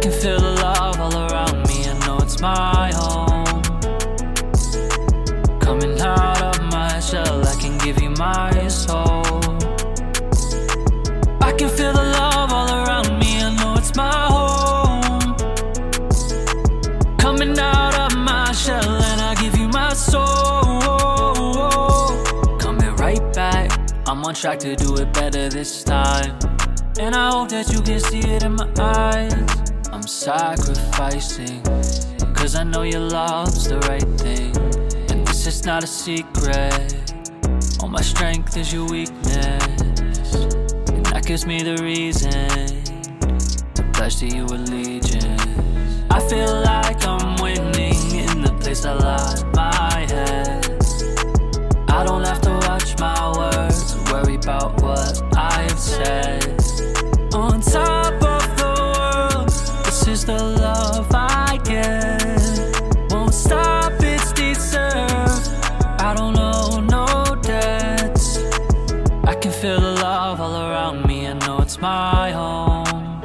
can feel the love all around me. I know it's my home. Coming out of my shell, I can give you my soul. I can feel the love all around me. I know it's my home. Coming out of my shell, and I give you my soul. Coming right back. I'm on track to do it better this time. And I hope that you can see it in my eyes. I'm sacrificing. Cause I know your love's the right thing. And this is not a secret. All my strength is your weakness. And that gives me the reason to pledge to you allegiance. Feel the love all around me, I know it's my home.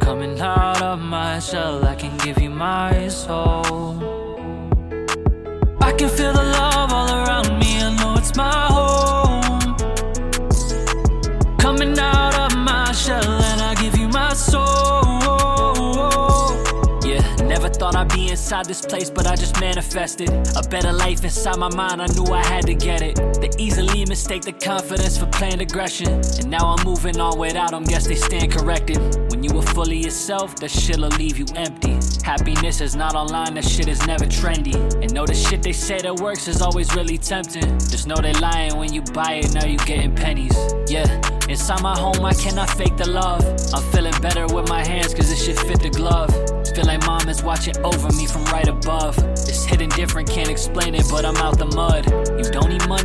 Coming out of my shell, I can give you my soul. I can feel the love all around me, I know it's my home. Coming out of my shell, and I give you my soul. Yeah, never thought I'd be inside this place, but I just manifested a better life inside my mind. I knew I had to get it. Mistake the confidence for planned aggression. And now I'm moving on without them, guess they stand corrected. When you were fully yourself, that shit'll leave you empty. Happiness is not online, that shit is never trendy. And know the shit they say that works is always really tempting. Just know they lying when you buy it, now you getting pennies. Yeah, inside my home, I cannot fake the love. I'm feeling better with my hands, cause this shit fit the glove. Feel like mom is watching over me from right above. It's hidden different, can't explain it, but I'm out the mud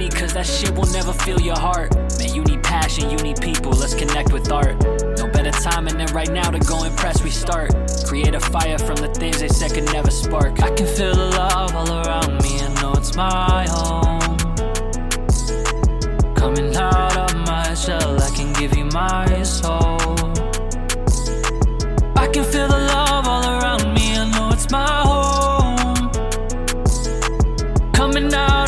money, cause that shit will never fill your heart. Man, you need passion, you need people, let's connect with art. No better time than right now to go impress, we start. Create a fire from the things they said could never spark. I can feel the love all around me, I know it's my home. Coming out of my shell, I can give you my soul. I can feel the love all around me, I know it's my home. Coming out